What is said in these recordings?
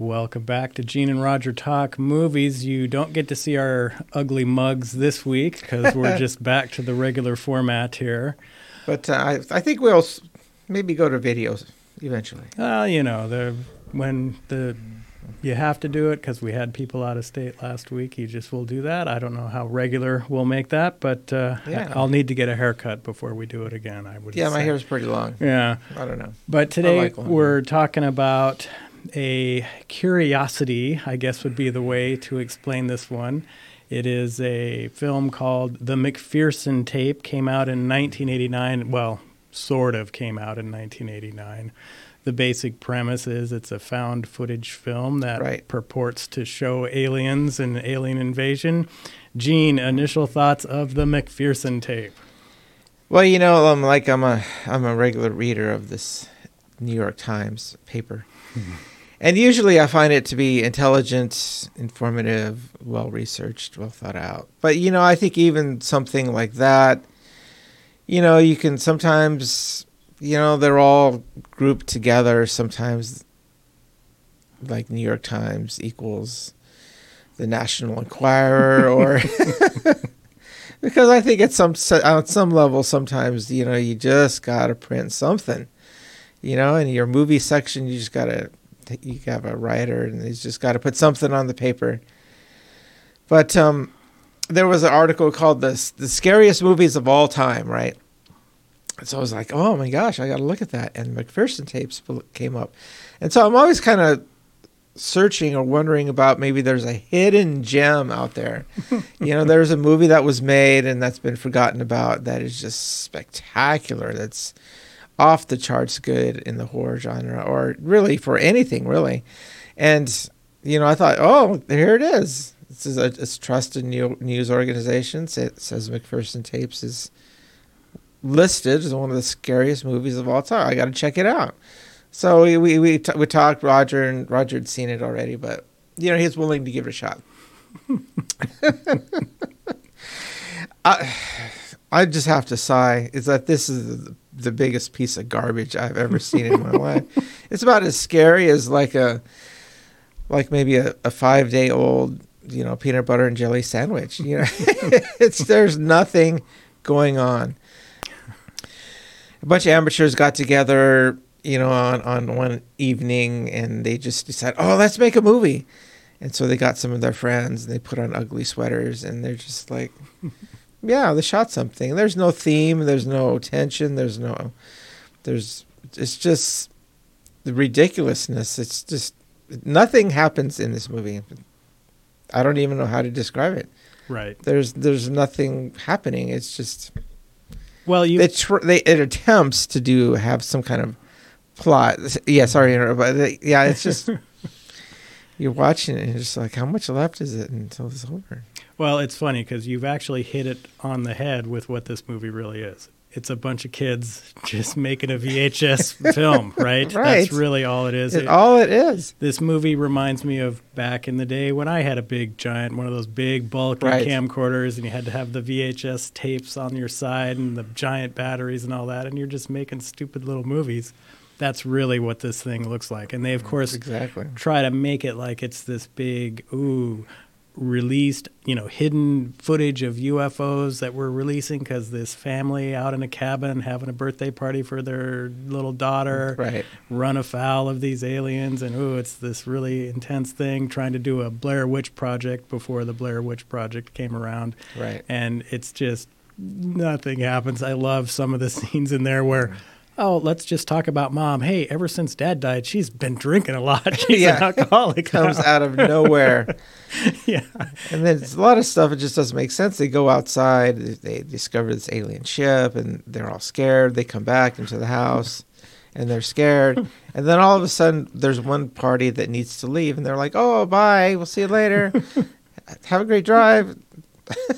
Welcome back to Gene and Roger Talk Movies. You don't get to see our ugly mugs this week because we're just back to the regular format here. But uh, I, I think we'll maybe go to videos eventually. Well, you know, the when the you have to do it because we had people out of state last week. You just will do that. I don't know how regular we'll make that, but uh, Yeah. I'll need to get a haircut before we do it again. I would. Yeah, my say. hair's pretty long. Yeah. I don't know. But today like we're talking about a curiosity, I guess would be the way to explain this one. It is a film called The McPherson Tape, came out in 1989. Well, sort of came out in 1989. The basic premise is it's a found footage film that Right. purports to show aliens and alien invasion. Gene, initial thoughts of the McPherson tape. Well, you know, I'm like I'm a I'm a regular reader of this New York Times paper, hmm. And usually I find it to be intelligent, informative, well researched, well thought out. But you know, I think even something like that, you know, you can sometimes, you know, they're all grouped together. Sometimes, like New York Times equals the National Enquirer, or because I think at some on some level, sometimes you know you just gotta print something, you know, in your movie section you just gotta you have a writer and he's just got to put something on the paper. But um, there was an article called the the scariest movies of all time, right? So I was like, oh my gosh, I got to look at that. And McPherson tapes came up, and so I'm always kind of searching or wondering about maybe there's a hidden gem out there. you know, there's a movie that was made and that's been forgotten about that is just spectacular. That's off the charts good in the horror genre or really for anything really. And you know, I thought, oh, here it is. This is a it's trusted new, news organization. It says McPherson Tapes is listed as one of the scariest movies of all time. I got to check it out. So we we we, t- we talked Roger and Roger had seen it already, but you know he's willing to give it a shot. I I just have to sigh is that this is the, the biggest piece of garbage I've ever seen in my life. It's about as scary as like a like maybe a, a five day old you know peanut butter and jelly sandwich. You know, it's there's nothing going on. A bunch of amateurs got together you know, on, on one evening and they just decided, oh, let's make a movie. And so they got some of their friends and they put on ugly sweaters and they're just like, yeah, they shot something. There's no theme, there's no tension, there's no, there's, it's just the ridiculousness. It's just, nothing happens in this movie. I don't even know how to describe it. Right. There's, there's nothing happening. It's just, well, you, it, tr- they, it attempts to do, have some kind of, plot. Yeah, sorry, but yeah, it's just you're watching it and you're just like, how much left is it until it's over? Well, it's funny because you've actually hit it on the head with what this movie really is. It's a bunch of kids just making a VHS film, right? Right. That's really all it is. It, all it is. This movie reminds me of back in the day when I had a big giant, one of those big bulky Right. camcorders, and you had to have the VHS tapes on your side and the giant batteries and all that, and you're just making stupid little movies. That's really what this thing looks like. And they, of mm, course, Exactly. try to make it like it's this big, ooh, released, you know, hidden footage of UFOs that we're releasing because this family out in a cabin having a birthday party for their little daughter Right. run afoul of these aliens. And ooh, it's this really intense thing trying to do a Blair Witch project before the Blair Witch project came around. Right. And it's just nothing happens. I love some of the scenes in there where. Mm. Oh, let's just talk about mom. Hey, ever since dad died, she's been drinking a lot. She's Yeah. an alcoholic. Comes now. out of nowhere. yeah. And then it's a lot of stuff. It just doesn't make sense. They go outside. They discover this alien ship, and they're all scared. They come back into the house, and they're scared. And then all of a sudden, there's one party that needs to leave, and they're like, "Oh, bye. We'll see you later. Have a great drive.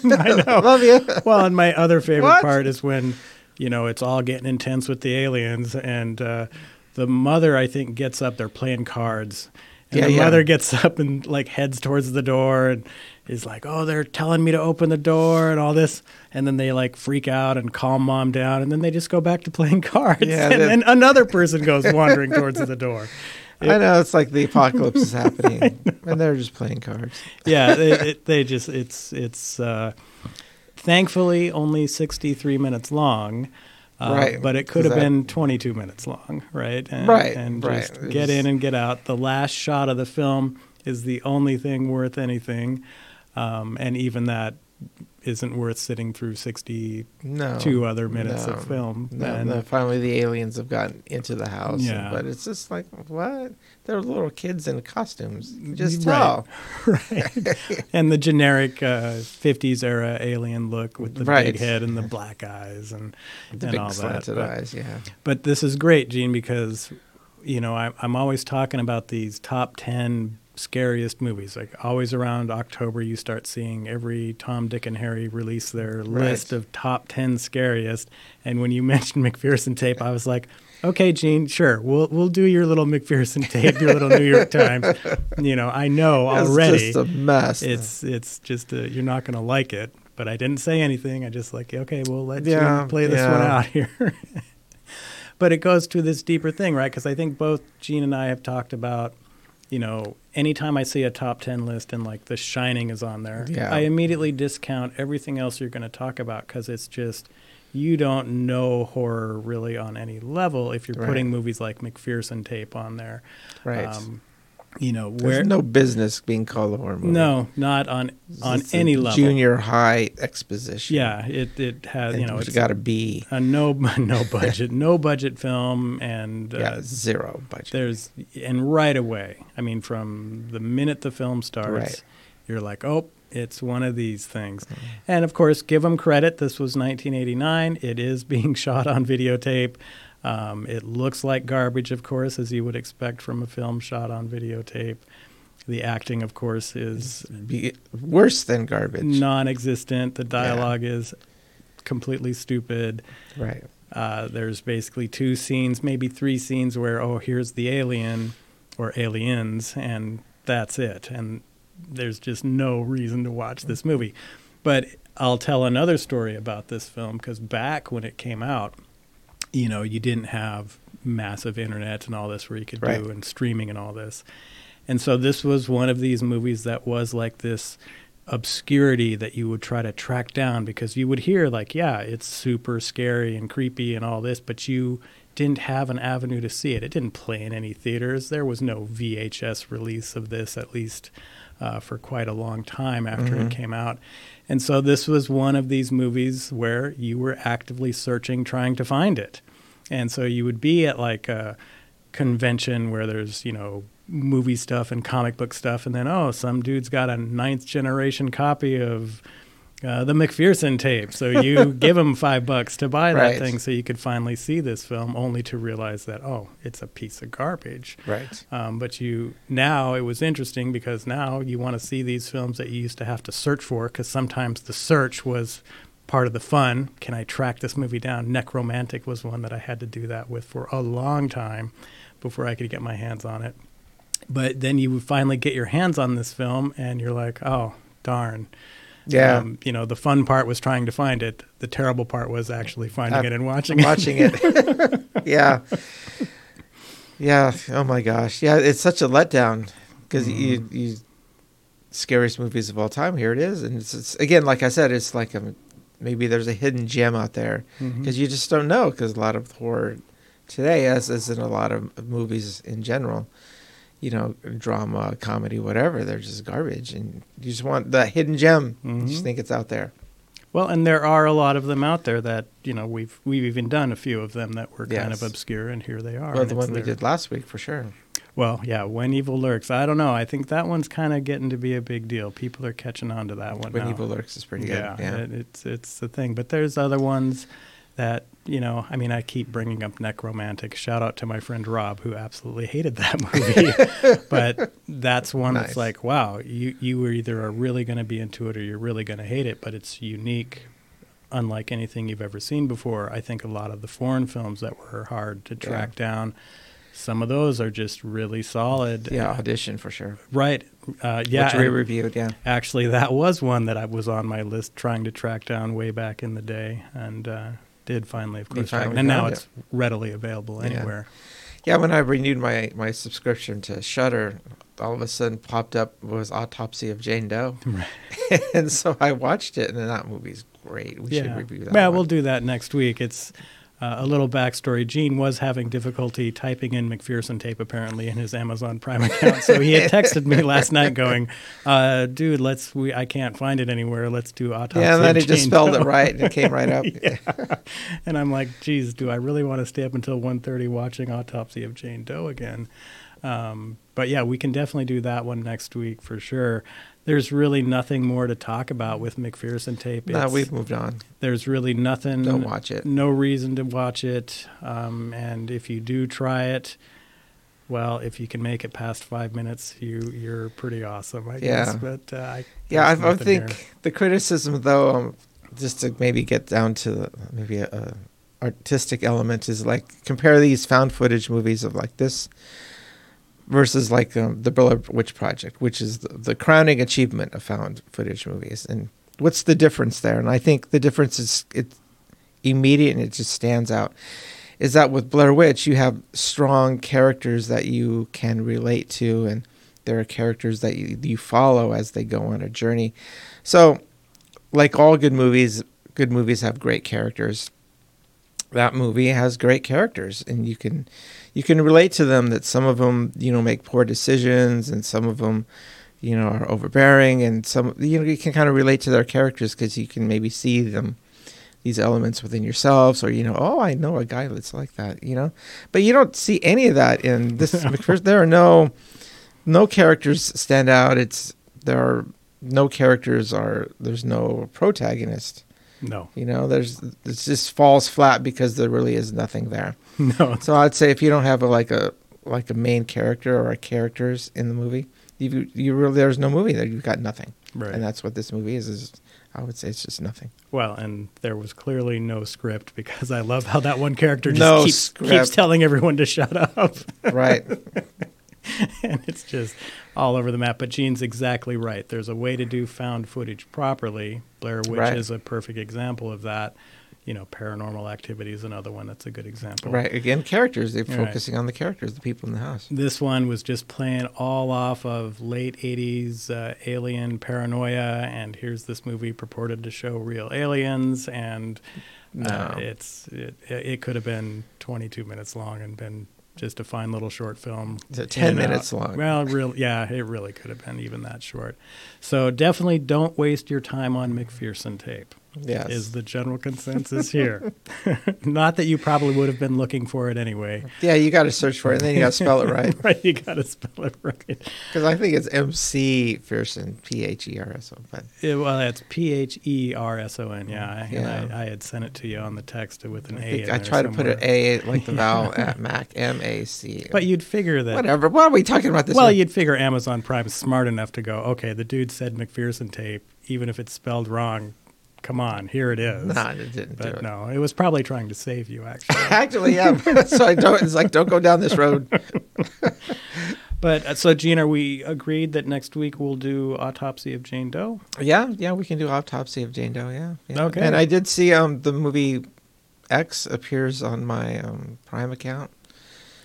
I know. Love you." Well, and my other favorite What? part is when, you know, it's all getting intense with the aliens, and uh, the mother, I think, gets up. They're playing cards. And Yeah, the yeah. mother gets up and like heads towards the door and is like, "Oh, they're telling me to open the door and all this." And then they like freak out and calm mom down, and then they just go back to playing cards. Yeah, and then another person goes wandering towards the door. I know it's like the apocalypse is happening, and they're just playing cards. yeah, they, it, they just it's it's uh, thankfully only 63 minutes long. Uh, Right, But it could have that- been 22 minutes long, right? And, Right, And just It get in and get out. The last shot of the film is the only thing worth anything. Um, and even that isn't worth sitting through 62 No, other minutes no, of film. No, finally the aliens have gotten into the house. Yeah. but it's just like what? They're little kids in costumes. Just Right. tell. right. and the generic uh, 50s era alien look with the Right. big head and the black eyes and, The and big all that. But- eyes. Yeah. But this is great, Gene, because you know I, I'm always talking about these top ten scariest movies. Like always around October, you start seeing every Tom, Dick, and Harry release their list of top ten scariest. And when you mentioned McPherson tape, I was like, okay, Gene, sure, we'll we'll do your little McPherson tape, your little New York Times. You know, I know It's already just a mess. it's it's just uh you're not going to like it. But I didn't say anything. I just like, okay, we'll let Yeah, you play this one out here. but it goes to this deeper thing, right? Because I think both Gene and I have talked about, you know, anytime I see a top 10 list and like The Shining is on there, Yeah. I immediately discount everything else you're going to talk about because it's just, you don't know horror really on any level if you're Right. putting movies like McPherson tape on there. right. Um, you know, There's where. no business being called a horror movie. no, not on on It's a any level. Junior high exposition. Yeah, it it has you know it's it's got to be a no no budget no budget film and uh, yeah zero budget. there's and right away I mean from the minute the film starts Right. you're like oh it's one of these things Mm-hmm. and of course give them credit this was 1989 it is being shot on videotape um, it looks like garbage of course as you would expect from a film shot on videotape the acting of course is Be worse than garbage. non-existent the dialogue is completely stupid Right. uh, there's basically two scenes, maybe three scenes where, oh, here's the alien or aliens, and that's it. And there's just no reason to watch this movie. But I'll tell another story about this film because back when it came out, you know, you didn't have massive internet and all this where you could Right. do and streaming and all this. And so this was one of these movies that was like this obscurity that you would try to track down because you would hear like yeah it's super scary and creepy and all this but you didn't have an avenue to see it it didn't play in any theaters there was no vhs release of this at least uh, for quite a long time after it Mhm. came out and so this was one of these movies where you were actively searching trying to find it and so you would be at like a convention where there's you know movie stuff and comic book stuff and then oh some dude's got a ninth generation copy of uh, the McPherson tape so you give him five bucks to buy that Right. thing so you could finally see this film only to realize that oh it's a piece of garbage Right. um, but you now it was interesting because now you want to see these films that you used to have to search for because sometimes the search was part of the fun. Can I track this movie down? Nekromantik was one that I had to do that with for a long time before I could get my hands on it. But then you would finally get your hands on this film and you're like, oh, darn. Yeah. Um, you know, the fun part was trying to find it. The terrible part was actually finding Uh, it and watching it. watching it. yeah. Yeah. Oh my gosh. Yeah. It's such a letdown because you, Mm-hmm. you, scariest movies of all time. Here it is. And it's, it's again, like I said, it's like a, maybe there's a hidden gem out there because you just don't know because a lot of horror today, as, as in a lot of movies in general, you know, drama, comedy, whatever, they're just garbage. And you just want the hidden gem. You just Mhm. think it's out there. Well, and there are a lot of them out there that you know we've we've even done a few of them that were kind of obscure, and here they are. Well, the one we did last week for sure. Well, yeah, when evil lurks. I don't know. I think that one's kind of getting to be a big deal. People are catching on to that one When now. Evil Lurks is pretty yeah, good. Yeah. It, it's it's the thing. But there's other ones that you know. I mean, I keep bringing up Nekromantik. Shout out to my friend Rob, who absolutely hated that movie. but that's one Nice. that's like, wow, you you were either are really going to be into it or you're really going to hate it. But it's unique. Unlike anything you've ever seen before, I think a lot of the foreign films that were hard to track down, some of those are just really solid. Yeah, audition for sure. Right. Uh, yeah. Which we reviewed. Yeah, Actually, that was one that I was on my list trying to track down way back in the day, and uh, did finally, of course, and now found it's readily available anywhere. Yeah, when I renewed my my subscription to Shudder, all of a sudden popped up was Autopsy of Jane Doe, Right. and so I watched it, and that movie's great. We should review that. Yeah, one. we'll do that next week. It's uh, a little backstory. Gene was having difficulty typing in McPherson tape apparently in his Amazon Prime account, so he had texted me last night going, uh, "Dude, let's we I can't find it anywhere. Let's do autopsy." Yeah, and then he just spelled it right, and it came right up. yeah. And I'm like, geez, do I really want to stay up until 1.30 watching Autopsy of Jane Doe again? Um, but yeah, we can definitely do that one next week for sure. There's really nothing more to talk about with McPherson tape. No, we've moved on. there's really nothing. Don't watch it. No reason to watch it. Um, and if you do try it, well, if you can make it past five minutes, you you're pretty awesome, I guess. Yeah. But uh, I, Yeah, I, I think here. the criticism, though, um, just to maybe get down to the, maybe a, a artistic element, is like compare these found footage movies of like this versus like um, the Blair Witch Project, which is the, the crowning achievement of found footage movies. And what's the difference there? And I think the difference is it's immediate and it just stands out. Is that with Blair Witch, you have strong characters that you can relate to, and there are characters that you, you follow as they go on a journey. So, like all good movies, good movies have great characters. That movie has great characters, and you can you can relate to them. That some of them, you know, make poor decisions, and some of them, you know, are overbearing, and some you know you can kind of relate to their characters because you can maybe see them these elements within yourselves or you know oh i know a guy that's like that you know but you don't see any of that in this there are no no characters stand out it's there are no characters are there's no protagonist no, you know there's it just falls flat because there really is nothing there. No, so i'd say if you don't have a, like a like a main character or a characters in the movie you you really there's no movie there you've got nothing. Right. and that's what this movie is is i would say it's just nothing. Well, and there was clearly no script because I love how that one character just No keeps, keeps telling everyone to shut up. right and it's just all over the map. But Gene's exactly right. There's a way to do found footage properly. Blair Witch Right. is a perfect example of that. You know, Paranormal Activity is another one that's a good example. Right. Again, characters. They're Right. focusing on the characters, the people in the house. This one was just playing all off of late 80s uh, alien paranoia, and here's this movie purported to show real aliens, and uh, it's it, it could have been 22 minutes long and been just a fine little short film. Is it 10 uh, minutes out. long? Well, real, yeah, it really could have been even that short. So definitely don't waste your time on McPherson tape. Yes. Is the general consensus here? Not that you probably would have been looking for it anyway. yeah, you got to search for it, and then you got to spell it right. right, you got to spell it right. Because I think it's M C Pearson, P H E R S O. But It, well, that's P H E R S O N. Yeah, mm-hmm. I- Yeah. I, I had sent it to you on the text with an I, A. I try to put an. A like the vowel at Mac, M A C. But you'd figure that. Whatever. Why are we talking about this? well, one? you'd figure Amazon Prime is smart enough to go, okay, the dude said McPherson tape, even if it's spelled wrong. Come on, here it is. Nah, it didn't do it. no, it was probably trying to save you, actually. Actually, yeah. so I don't. It's like don't go down this road. but uh, so, Gene, are we agreed that next week we'll do Autopsy of Jane Doe? Yeah, yeah. We can do autopsy of Jane Doe. Yeah. yeah. Okay. And I did see um the movie X appears on my um Prime account.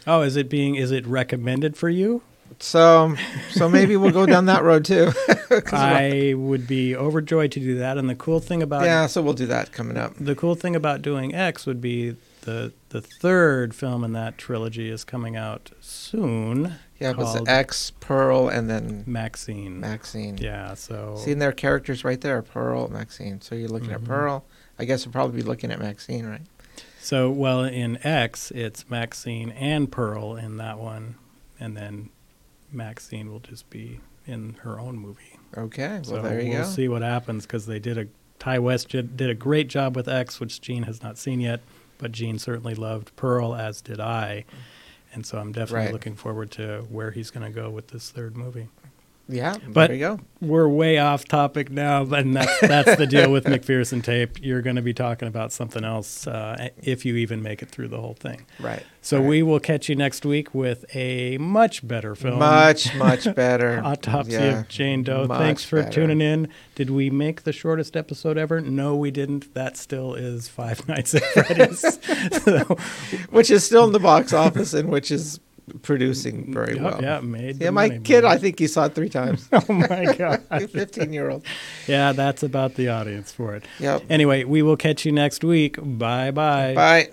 Oh, is it being is it recommended for you? So, so maybe we'll go down that road too. I would be overjoyed to do that. And the cool thing about yeah, so we'll do that coming up. the cool thing about doing X would be the the third film in that trilogy is coming out soon. Yeah, called it's X, Pearl, and then Maxine. Maxine. Yeah, so Seeing their characters right there, Pearl, Maxine. So you're looking Mhm. at Pearl. I guess we'll probably be looking at Maxine, right? so well in X it's Maxine and Pearl in that one, and then Maxine will just be in her own movie. Okay, well so there you we'll go. see what happens because they did a Ti West did, did a great job with X, which Gene has not seen yet, but Gene certainly loved Pearl, as did I, and so I'm definitely Right. looking forward to where he's going to go with this third movie. Yeah, But- there you go. We're way off topic now, and that's that's the deal with McPherson tape. You're going to be talking about something else uh, if you even make it through the whole thing. Right. So right. we will catch you next week with a much better film. much much better Autopsy Yeah, of Jane Doe. much Thanks for better. tuning in. Did we make the shortest episode ever? No, we didn't. That still is Five Nights at Freddy's. so, which is still in the box office and which is producing mm, very yeah, well. yeah, made. Yeah, my money, kid, man. I think he saw it three times. Oh my god. 15 year old. yeah, that's about the audience for it. Yep. Anyway, we will catch you next week. Bye bye. Bye.